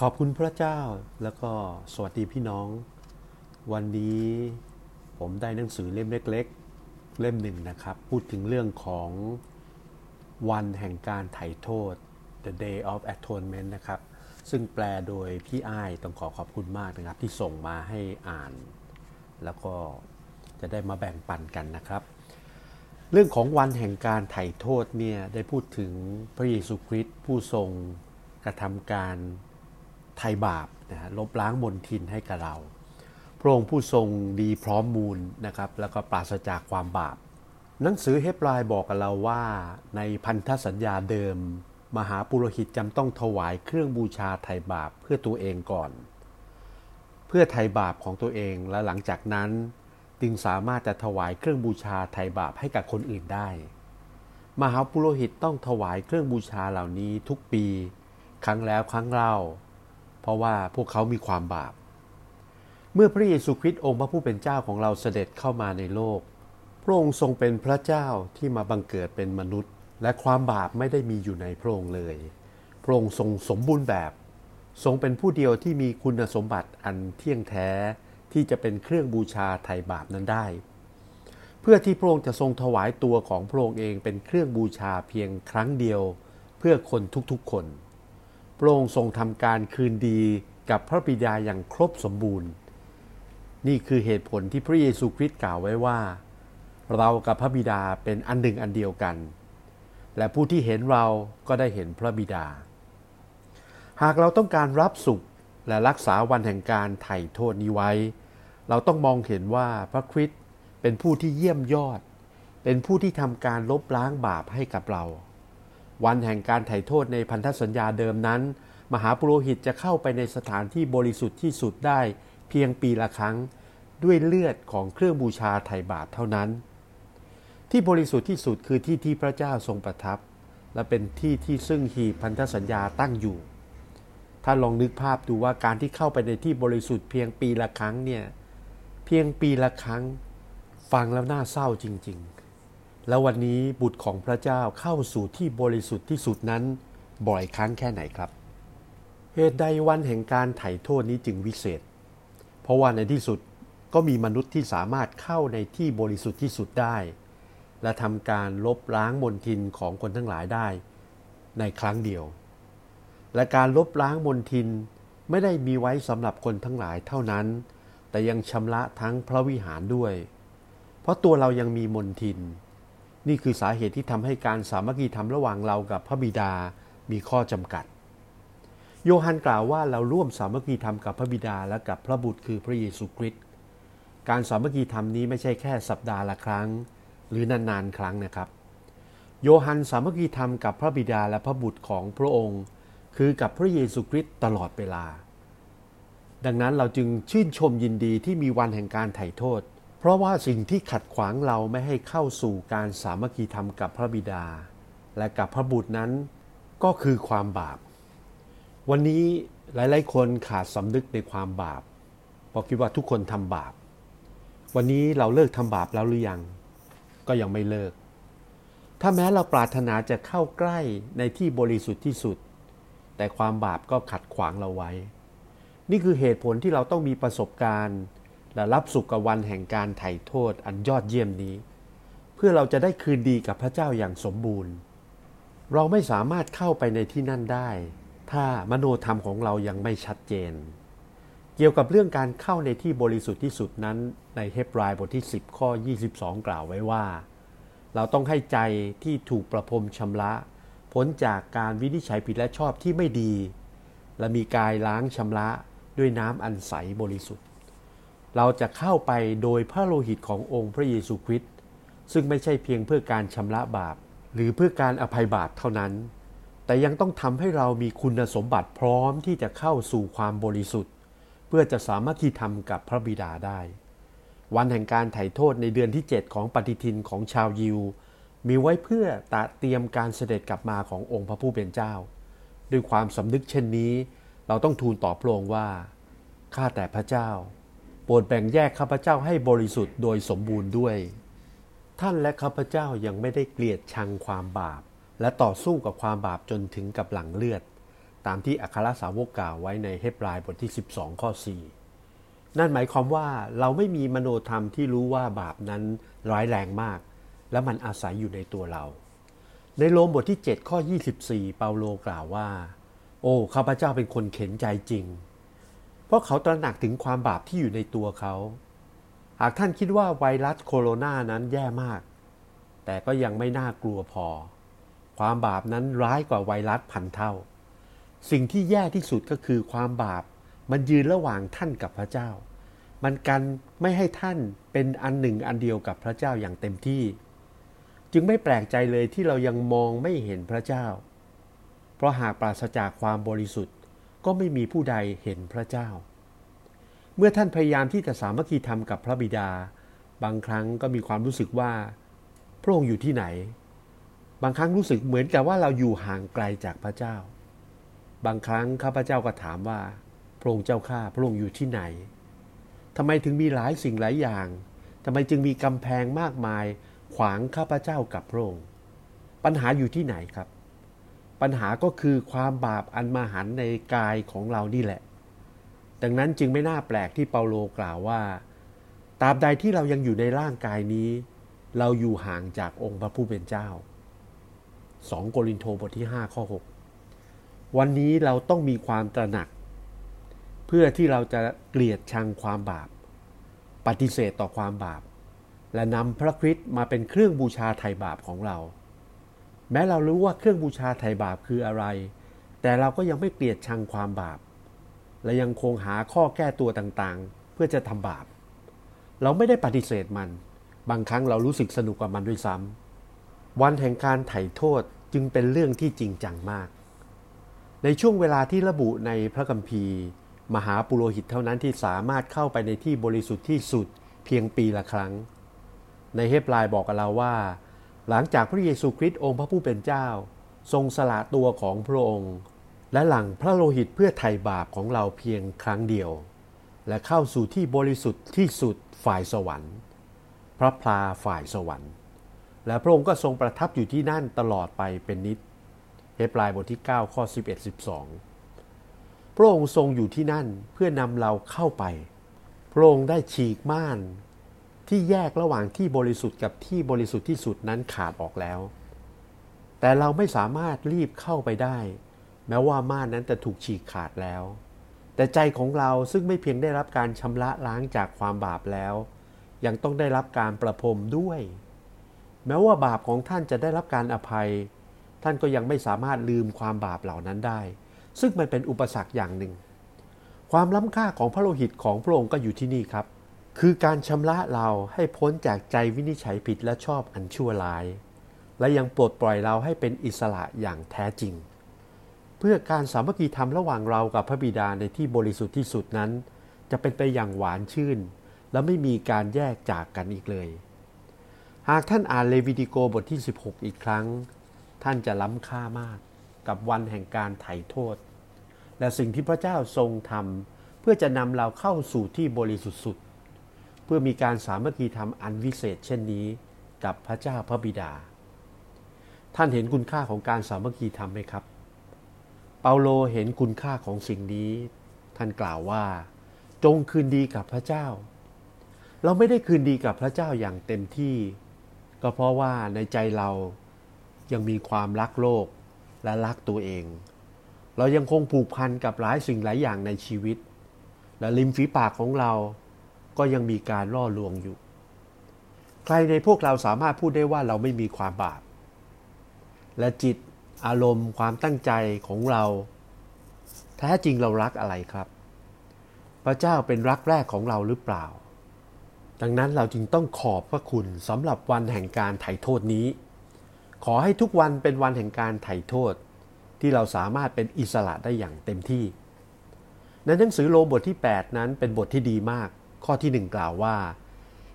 ขอบคุณพระเจ้าแล้วก็สวัสดีพี่น้อง วันนี้ผมได้หนังสือเล่มเล็ก ๆ เล่มหนึ่งนะครับ พูดถึงเรื่องของวันแห่งการไถ่โทษ The Day of Atonement นะครับ ซึ่งแปลโดยพี่อ้ายต้องขอขอบคุณมากนะครับ ที่ส่งมาให้อ่าน แล้วก็จะได้มาแบ่งปันกันนะครับ เรื่องของวันแห่งการไถ่โทษเนี่ยได้พูดถึงพระเยซูคริสต์ผู้ทรงกระทำการ ไถ่บาปนะฮะลบล้างมนทินให้กับเรา พระองค์ผู้ทรงดีพร้อมมูลนะครับแล้วก็ปราศจากความบาป หนังสือเฮบรายบอกกับเราว่า ในพันธสัญญาเดิม มหาปุโรหิตจำต้องถวายเครื่องบูชาไถ่บาปเพื่อตัวเองก่อน เพื่อไถ่บาปของตัวเองและหลังจากนั้นจึงสามารถจะถวายเครื่องบูชาไถ่บาปให้กับคนอื่นได้ มหาปุโรหิตต้องถวายเครื่องบูชาเหล่านี้ทุกปี ครั้งแล้วครั้งเล่า เพราะว่าพวกเขามีความบาป เมื่อพระเยซูคริสต์องค์พระผู้เป็นเจ้าของเราเสด็จเข้ามาในโลก พระองค์ทรงเป็นพระเจ้าที่มาบังเกิดเป็นมนุษย์ และความบาปไม่ได้มีอยู่ในพระองค์เลย พระองค์ทรงสมบูรณ์แบบ ทรงเป็นผู้เดียวที่มีคุณสมบัติอันเที่ยงแท้ที่จะเป็นเครื่องบูชาไถ่บาปนั้นได้ เพื่อที่พระองค์จะทรงถวายตัวของพระองค์เองเป็นเครื่องบูชาเพียงครั้งเดียว เพื่อคนทุกๆคน ระองค์ทรงทำการคืนดีกับพระบิดาอย่างครบสมบูรณ์ นี่คือเหตุผลที่พระเยซูคริสต์กล่าวไว้ว่า เรากับพระบิดาเป็นอันหนึ่งอันเดียวกัน และผู้ที่เห็นเราก็ได้เห็นพระบิดา หากเราต้องการรับสุขและรักษาวันแห่งการไถ่โทษนี้ไว้ เราต้องมองเห็นว่าพระคริสต์เป็นผู้ที่เยี่ยมยอด เป็นผู้ที่ทำการลบล้างบาปให้กับเรา วันแห่งการไถ่โทษในพันธสัญญาเดิมนั้น มหาปุโรหิตจะเข้าไปในสถานที่บริสุทธิ์ที่สุดได้ เพียงปีละครั้ง ด้วยเลือดของเครื่องบูชาไถ่บาปเท่านั้น ที่บริสุทธิ์ที่สุดคือที่ที่พระเจ้าทรงประทับ และเป็นที่ที่ซึ่งหีพันธสัญญาตั้งอยู่ ถ้าลองนึกภาพดูว่าการที่เข้าไปในที่บริสุทธิ์เพียงปีละครั้งเนี่ยเพียงปีละครั้ง ฟังแล้วน่าเศร้าจริง ๆ แล้ววันนี้บุตรของพระเจ้าเข้าสู่ที่บริสุทธิ์ที่สุดนั้น บ่อยครั้งแค่ไหนครับ เหตุใดวันแห่งการไถ่โทษนี้จึงวิเศษ เพราะว่าในที่สุดก็มีมนุษย์ที่สามารถเข้าในที่บริสุทธิ์ที่สุดได้ และทำการลบล้างมนทินของคนทั้งหลายได้ ในครั้งเดียว และการลบล้างมนทินไม่ได้มีไว้สำหรับคนทั้งหลายเท่านั้น แต่ยังชำระทั้งพระวิหารด้วย เพราะตัวเรายังมีมนทิน นี่คือสาเหตุที่ทำให้การสามัคคีธรรมระหว่างเรากับพระบิดามีข้อจำกัด โยฮันกล่าวว่าเราร่วมสามัคคีธรรมกับพระบิดาและกับพระบุตรคือพระเยซูคริสต์การสามัคคีธรรมนี้ไม่ใช่แค่สัปดาห์ละครั้ง หรือนานๆครั้งนะครับ โยฮันสามัคคีธรรมกับพระบิดาและพระบุตรของพระองค์ คือกับพระเยซูคริสต์ตลอดเวลา ดังนั้นเราจึงชื่นชมยินดีที่มีวันแห่งการไถ่โทษ เพราะว่าสิ่งที่ขัดขวางเราไม่ให้เข้าสู่การสามัคคีธรรมกับพระบิดา และกับพระบุตรนั้นก็คือความบาป วันนี้หลายๆ คนขาดสำนึกในความบาปเพราะคิดว่าทุกคนทำบาป วันนี้เราเลิกทำบาปแล้วหรือยัง ก็ยังไม่เลิก ถ้าแม้เราปรารถนาจะเข้าใกล้ในที่บริสุทธิ์ที่สุด แต่ความบาปก็ขัดขวางเราไว้ นี่คือเหตุผลที่เราต้องมีประสบการณ์ และรับสุขกับวันแห่งการไถ่โทษอันยอดเยี่ยมนี้ เพื่อเราจะได้คืนดีกับพระเจ้าอย่างสมบูรณ์ เราไม่สามารถเข้าไปในที่นั่นได้ ถ้ามโนธรรมของเรายังไม่ชัดเจน เกี่ยวกับเรื่องการเข้าในที่บริสุทธิ์ที่สุดนั้นในเฮบรายบทที่ 10 ข้อ 22 กล่าวไว้ว่า เราต้องให้ใจที่ถูกประพรมชำระพ้นจากการวินิจฉัยผิดและชอบที่ไม่ดี และมีกายล้างชำระด้วยน้ำอันใสบริสุทธิ์ เราจะเข้าไปโดยพระโลหิตขององค์พระเยซูคริสต์ซึ่งไม่ใช่เพียงเพื่อการชำระบาป หรือเพื่อการอภัยบาปเท่านั้น แต่ยังต้องทำให้เรามีคุณสมบัติพร้อมที่จะเข้าสู่ความบริสุทธิ์ เพื่อจะสามารถที่ทำกับพระบิดาได้ วันแห่งการไถ่โทษในเดือนที่ 7 ของปฏิทินของชาวยิว มีไว้เพื่อตะเตรียมการเสด็จกลับมาขององค์พระผู้เป็นเจ้า ด้วยความสำนึกเช่นนี้ เราต้องทูลต่อพระองค์ว่าข้าแต่พระเจ้า รดแบ่งแยกข้าพเจ้าให้บริสุทธิ์โดยสมบูรณ์ด้วย ท่านและข้าพเจ้ายังไม่ได้เกลียดชังความบาป และต่อสู้กับความบาปจนถึงกับหลังเลือด ตามที่อัครสาวกกล่าวไว้ในเฮบรายบทที่ 12 ข้อ 4 นั่นหมายความว่าเราไม่มีมโนธรรมที่รู้ว่าบาปนั้นร้ายแรงมาก และมันอาศัยอยู่ในตัวเรา ในโรมบทที่ 7 ข้อ 24 เปาโลกล่าวว่า โอ้ข้าพเจ้าเป็นคนเข็นใจจริง ราะเขาตระหนักถึงความบาปที่อยู่ในตัวเขา หากท่านคิดว่าไวรัสโคโรนานั้นแย่มาก แต่ก็ยังไม่น่ากลัวพอ ความบาปนั้นร้ายกว่าไวรัสพันเท่า สิ่งที่แย่ที่สุดก็คือความบาปมันยืนระหว่างท่านกับพระเจ้า มันกันไม่ให้ท่านเป็นอันหนึ่งอันเดียวกับพระเจ้าอย่างเต็มที่ จึงไม่แปลกใจเลยที่เรายังมองไม่เห็นพระเจ้า เพราะหากปราศจากความบริสุทธิ์ ก็ไม่มีผู้ใดเห็นพระเจ้า เมื่อท่านพยายามที่จะสามัคคีธรรมกับพระบิดา บางครั้งก็มีความรู้สึกว่า พระองค์อยู่ที่ไหน บางครั้งรู้สึกเหมือนกับว่าเราอยู่ห่างไกลจากพระเจ้า บางครั้งข้าพเจ้าก็ถามว่า พระองค์เจ้าข้าพระองค์อยู่ที่ไหนทำไมถึงมีหลายสิ่งหลายอย่างทำไมจึงมีกำแพงมากมายขวางข้าพเจ้ากับพระองค์ ปัญหาอยู่ที่ไหนครับ ปัญหาก็คือความบาปอันมาหันในกายของเรานี่แหละ ดังนั้นจึงไม่น่าแปลกที่เปาโลกล่าวว่าตราบใดที่เรายังอยู่ในร่างกายนี้ เราอยู่ห่างจากองค์พระผู้เป็นเจ้า 2 โกรินโทบทที่ 5 ข้อ 6 วันนี้เราต้องมีความตระหนัก เพื่อที่เราจะเกลียดชังความบาป ปฏิเสธต่อความบาป และนำพระคริสต์มาเป็นเครื่องบูชาไถ่บาปของเรา แม้เรารู้ว่าเครื่องบูชาไถ่บาปคืออะไร แต่เราก็ยังไม่เกลียดชังความบาป และยังคงหาข้อแก้ตัวต่างๆ เพื่อจะทำบาป เราไม่ได้ปฏิเสธมัน บางครั้งเรารู้สึกสนุกกับมันด้วยซ้ำวันแห่งการไถ่โทษจึงเป็นเรื่องที่จริงจังมาก ในช่วงเวลาที่ระบุในพระคัมภีร์ มหาปุโรหิตเท่านั้นที่สามารถเข้าไปในที่บริสุทธิ์ที่สุดเพียงปีละครั้ง ในเฮบรายบอกกับเราว่า หลังจากพระเยซูคริสต์องค์พระผู้เป็นเจ้า ทรงสละตัวของพระองค์ และหลังพระโลหิตเพื่อไถ่บาปของเราเพียงครั้งเดียว และเข้าสู่ที่บริสุทธิ์ที่สุดฝ่ายสวรรค์ พระพลาฝ่ายสวรรค์ และพระองค์ก็ทรงประทับอยู่ที่นั่นตลอดไปเป็นนิจเฮบรายบทที่ 9 ข้อ 11 12 พระองค์ทรงอยู่ที่นั่นเพื่อนำเราเข้าไป พระองค์ได้ฉีกม่าน ที่แยกระหว่างที่บริสุทธิ์กับที่บริสุทธิ์ที่สุดนั้นขาดออกแล้ว แต่เราไม่สามารถรีบเข้าไปได้ แม้ว่าม่านนั้นจะถูกฉีกขาดแล้ว แต่ใจของเราซึ่งไม่เพียงได้รับการชำระล้างจากความบาปแล้ว ยังต้องได้รับการประพรมด้วย แม้ว่าบาปของท่านจะได้รับการอภัย ท่านก็ยังไม่สามารถลืมความบาปเหล่านั้นได้ ซึ่งมันเป็นอุปสรรคอย่างหนึ่ง ความล้ำค่าของพระโลหิตของพระองค์ก็อยู่ที่นี่ครับ คือการชำระเราให้พ้นจากใจวินิจฉัยผิดและชอบอันชั่วร้าย และยังปลดปล่อยเราให้เป็นอิสระอย่างแท้จริง เพื่อการสามัคคีธรรมระหว่างเรากับพระบิดาในที่บริสุทธิ์ที่สุดนั้น จะเป็นไปอย่างหวานชื่น และไม่มีการแยกจากกันอีกเลย หากท่านอ่านเลวิติโกบทที่ 16 อีกครั้ง ท่านจะล้ำค่ามากกับวันแห่งการไถ่โทษ และสิ่งที่พระเจ้าทรงทำเพื่อจะนำเราเข้าสู่ที่บริสุทธิ์สุด เพื่อมีการสามัคคีธรรมอันวิเศษเช่นนี้กับพระเจ้าพระบิดา ท่านเห็นคุณค่าของการสามัคคีธรรมไหมครับ เปาโลเห็นคุณค่าของสิ่งนี้ ท่านกล่าวว่า จงคืนดีกับพระเจ้า เราไม่ได้คืนดีกับพระเจ้าอย่างเต็มที่ ก็เพราะว่าในใจเรายังมีความรักโลกและรักตัวเอง เรายังคงผูกพันกับหลายสิ่งหลายอย่างในชีวิต และริมฝีปากของเรา ก็ยังมีการล่อลวงอยู่ ใครในพวกเราสามารถพูดได้ว่าเราไม่มีความบาป และจิตอารมณ์ความตั้งใจของเราแท้จริงเรารักอะไรครับ พระเจ้าเป็นรักแรกของเราหรือเปล่า ดังนั้นเราจึงต้องขอบพระคุณสำหรับวันแห่งการไถ่โทษนี้ ขอให้ทุกวันเป็นวันแห่งการไถ่โทษ ที่เราสามารถเป็นอิสระได้อย่างเต็มที่ในหนังสือโลมบทที่ 8 นั้นเป็นบทที่ดีมาก ข้อที่หนึ่งกล่าวว่า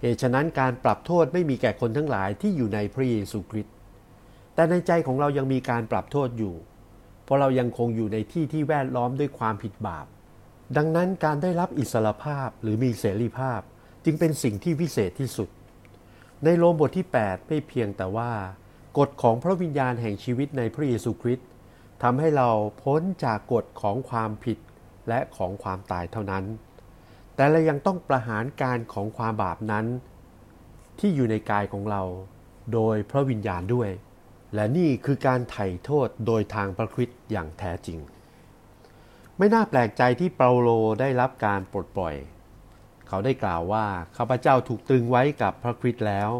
เหตุฉะนั้นการปรับโทษไม่มีแก่คนทั้งหลายที่อยู่ในพระเยซูคริสต์แต่ในใจของเรายังมีการปรับโทษอยู่ เพราะเรายังคงอยู่ในที่ที่แวดล้อมด้วยความผิดบาป ดังนั้นการได้รับอิสรภาพหรือมีเสรีภาพ จึงเป็นสิ่งที่วิเศษที่สุด ในโลมบทที่ 8 ไม่เพียงแต่ว่า กฎของพระวิญญาณแห่งชีวิตในพระเยซูคริสต์ทำให้เราพ้นจากกฎของความผิดและของความตายเท่านั้น แต่เรายังต้องประหารการของความบาปนั้น ที่อยู่ในกายของเรา โดยพระวิญญาณด้วย และนี่คือการไถ่โทษโดยทางพระคริสต์อย่างแท้จริง ไม่น่าแปลกใจที่เปาโลได้รับการปลดปล่อย เขาได้กล่าวว่าข้าพเจ้าถูกตรึงไว้กับพระคริสต์แล้ว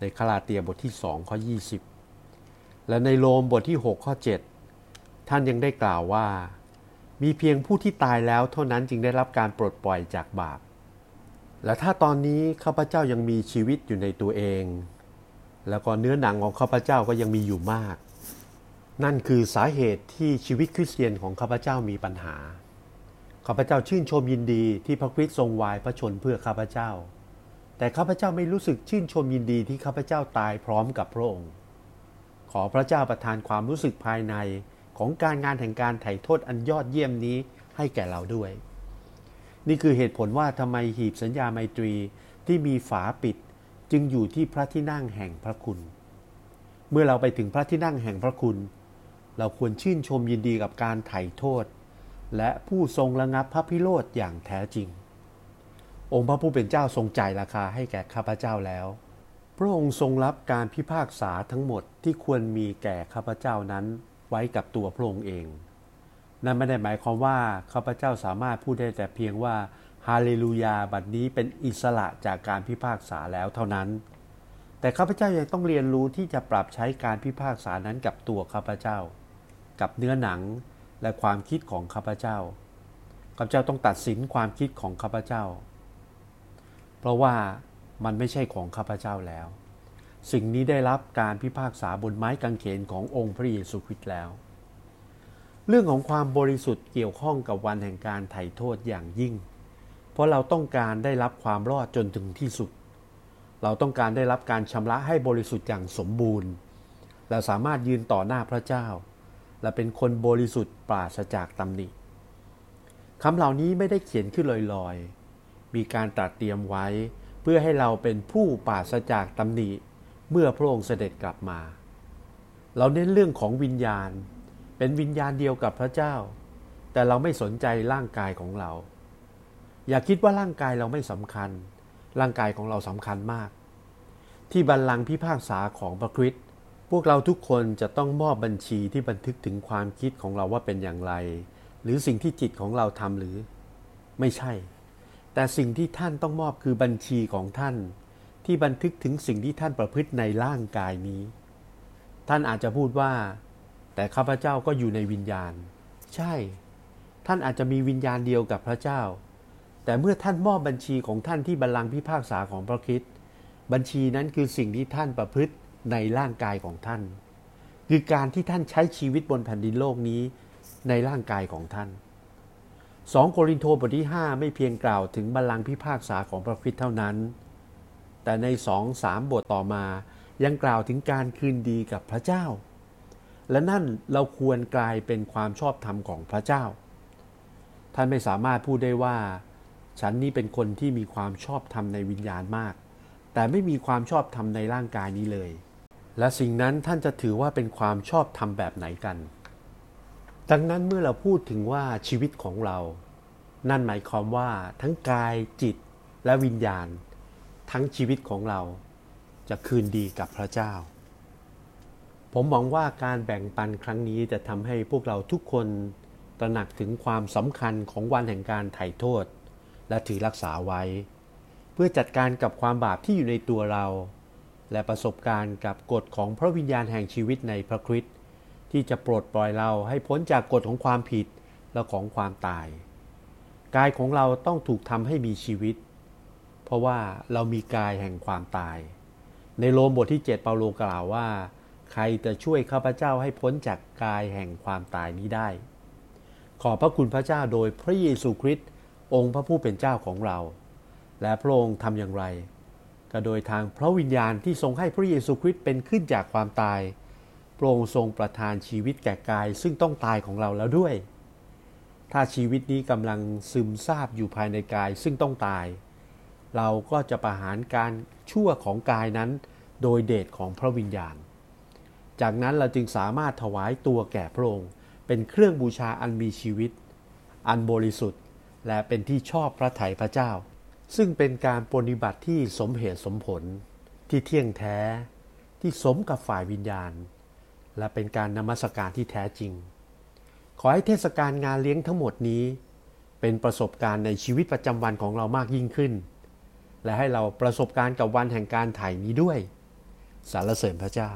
ในคาลาเตียบทที่2ข้อ20 และในโรมบทที่ 6 ข้อ 7 ท่านยังได้กล่าวว่า มีเพียงผู้ที่ตายแล้วเท่านั้นจึงได้รับการปลดปล่อยจากบาป และถ้าตอนนี้ข้าพเจ้ายังมีชีวิตอยู่ในตัวเอง แล้วก็เนื้อหนังของข้าพเจ้าก็ยังมีอยู่มาก นั่นคือสาเหตุที่ชีวิตคริสเตียนของข้าพเจ้ามีปัญหา ข้าพเจ้าชื่นชมยินดีที่พระคริสต์ทรงวายพระชนเพื่อข้าพเจ้า แต่ข้าพเจ้าไม่รู้สึกชื่นชมยินดีที่ข้าพเจ้าตายพร้อมกับพระองค์ ขอพระเจ้าประทานความรู้สึกภายใน ของการงานแห่งการไถ่โทษอันยอดเยี่ยมนี้ให้แก่เราด้วย นี่คือเหตุผลว่าทำไมหีบสัญญาไมตรีที่มีฝาปิดจึงอยู่ที่พระที่นั่งแห่งพระคุณ เมื่อเราไปถึงพระที่นั่งแห่งพระคุณ เราควรชื่นชมยินดีกับการไถ่โทษ และผู้ทรงระงับพระพิโรธอย่างแท้จริง องค์พระผู้เป็นเจ้าทรงจ่ายราคาให้แก่ข้าพเจ้าแล้วพระองค์ทรงรับการพิพากษาทั้งหมดที่ควรมีแก่ข้าพเจ้านั้น ไว้กับตัวพระองค์เอง นั่นไม่ได้หมายความว่าข้าพเจ้าสามารถพูดได้แต่เพียงว่าฮาเลลูยาบัดนี้เป็นอิสระจากการพิพากษาแล้วเท่านั้น แต่ข้าพเจ้ายังต้องเรียนรู้ที่จะปรับใช้การพิพากษานั้นกับตัวข้าพเจ้า กับเนื้อหนังและความคิดของข้าพเจ้า ข้าพเจ้าต้องตัดสินความคิดของข้าพเจ้า เพราะว่ามันไม่ใช่ของข้าพเจ้าแล้ว สิ่งนี้ได้รับการพิพากษาบนไม้กางเขนขององค์พระเยซูคริสต์แล้ว เรื่องของความบริสุทธิ์เกี่ยวข้องกับวันแห่งการไถ่โทษอย่างยิ่ง เพราะเราต้องการได้รับความรอดจนถึงที่สุด เราต้องการได้รับการชำระให้บริสุทธิ์อย่างสมบูรณ์และสามารถยืนต่อหน้าพระเจ้า และเป็นคนบริสุทธิ์ปราศจากตำหนิคำเหล่านี้ไม่ได้เขียนขึ้นลอยๆ มีการตรัสเตรียมไว้เพื่อให้เราเป็นผู้ปราศจากตำหนิ เมื่อพระองค์เสด็จกลับมา เราเน้นเรื่องของวิญญาณ เป็นวิญญาณเดียวกับพระเจ้า แต่เราไม่สนใจร่างกายของเรา อย่าคิดว่าร่างกายเราไม่สำคัญ ร่างกายของเราสำคัญมาก ที่บัลลังก์พิพากษาของพระคริสต์พวกเราทุกคนจะต้องมอบบัญชีที่บันทึกถึงความคิดของเราว่าเป็นอย่างไร หรือสิ่งที่จิตของเราทำหรือ ไม่ใช่ แต่สิ่งที่ท่านต้องมอบคือบัญชีของท่าน ที่บันทึกถึงสิ่งที่ท่านประพฤติในร่างกายนี้ ท่านอาจจะพูดว่า แต่ข้าพเจ้าก็อยู่ในวิญญาณ ใช่ ท่านอาจจะมีวิญญาณเดียวกับพระเจ้า แต่เมื่อท่านมอบบัญชีของท่านที่บัลลังก์พิพากษาของพระคิดบัญชีนั้นคือสิ่งที่ท่านประพฤติในร่างกายของท่าน คือการที่ท่านใช้ชีวิตบนแผ่นดินโลกนี้ในร่างกายของท่าน 2 โครินโตบทที่ 5 ไม่เพียงกล่าวถึงบัลลังก์พิพากษาของพระคิดเท่านั้น แต่ในสองสามบทต่อมา ยังกล่าวถึงการคืนดีกับพระเจ้า และนั่นเราควรกลายเป็นความชอบธรรมของพระเจ้า ท่านไม่สามารถพูดได้ว่า ฉันนี้เป็นคนที่มีความชอบธรรมในวิญญาณมาก แต่ไม่มีความชอบธรรมในร่างกายนี้เลย และสิ่งนั้นท่านจะถือว่าเป็นความชอบธรรมแบบไหนกัน ดังนั้นเมื่อเราพูดถึงว่าชีวิตของเรา นั่นหมายความว่าทั้งกายจิตและวิญญาณ ทั้งชีวิตของเราจะคืนดีกับพระเจ้า ผมหวังว่าการแบ่งปันครั้งนี้จะทำให้พวกเราทุกคนตระหนักถึงความสำคัญของวันแห่งการไถ่โทษ และถือรักษาไว้ เพื่อจัดการกับความบาปที่อยู่ในตัวเรา และประสบการณ์กับกฎของพระวิญญาณแห่งชีวิตในพระคริสต์ที่จะปลดปล่อยเราให้พ้นจากกฎของความผิดและของความตาย กายของเราต้องถูกทำให้มีชีวิต เพราะว่าเรามีกายแห่งความตาย ในโรมบทที่ 7 เปาโลกล่าวว่า ใครจะช่วยข้าพเจ้าให้พ้นจากกายแห่งความตายนี้ได้ ขอพระคุณพระเจ้าโดยพระเยซูคริสต์องค์พระผู้เป็นเจ้าของเรา และพระองค์ทำอย่างไร ก็โดยทางพระวิญญาณที่ทรงให้พระเยซูคริสต์เป็นขึ้นจากความตาย พระองค์ทรงประทานชีวิตแก่กายซึ่งต้องตายของเราแล้วด้วย ถ้าชีวิตนี้กำลังซึมซาบอยู่ภายในกายซึ่งต้องตาย เราก็จะประหารการชั่วของกายนั้น โดยเดชของพระวิญญาณ จากนั้นเราจึงสามารถถวายตัวแก่พระองค์ เป็นเครื่องบูชาอันมีชีวิต อันบริสุทธิ์ และเป็นที่ชอบพระไถยพระเจ้า ซึ่งเป็นการปฏิบัติที่สมเหตุสมผล ที่เที่ยงแท้ ที่สมกับฝ่ายวิญญาณ และเป็นการนมัสการที่แท้จริง ขอให้เทศกาลงานเลี้ยงทั้งหมดนี้ เป็นประสบการณ์ในชีวิตประจำวันของเรามากยิ่งขึ้น และให้เราประสบการณ์กับวันแห่งการไถ่นี้ด้วยสรรเสริญพระเจ้า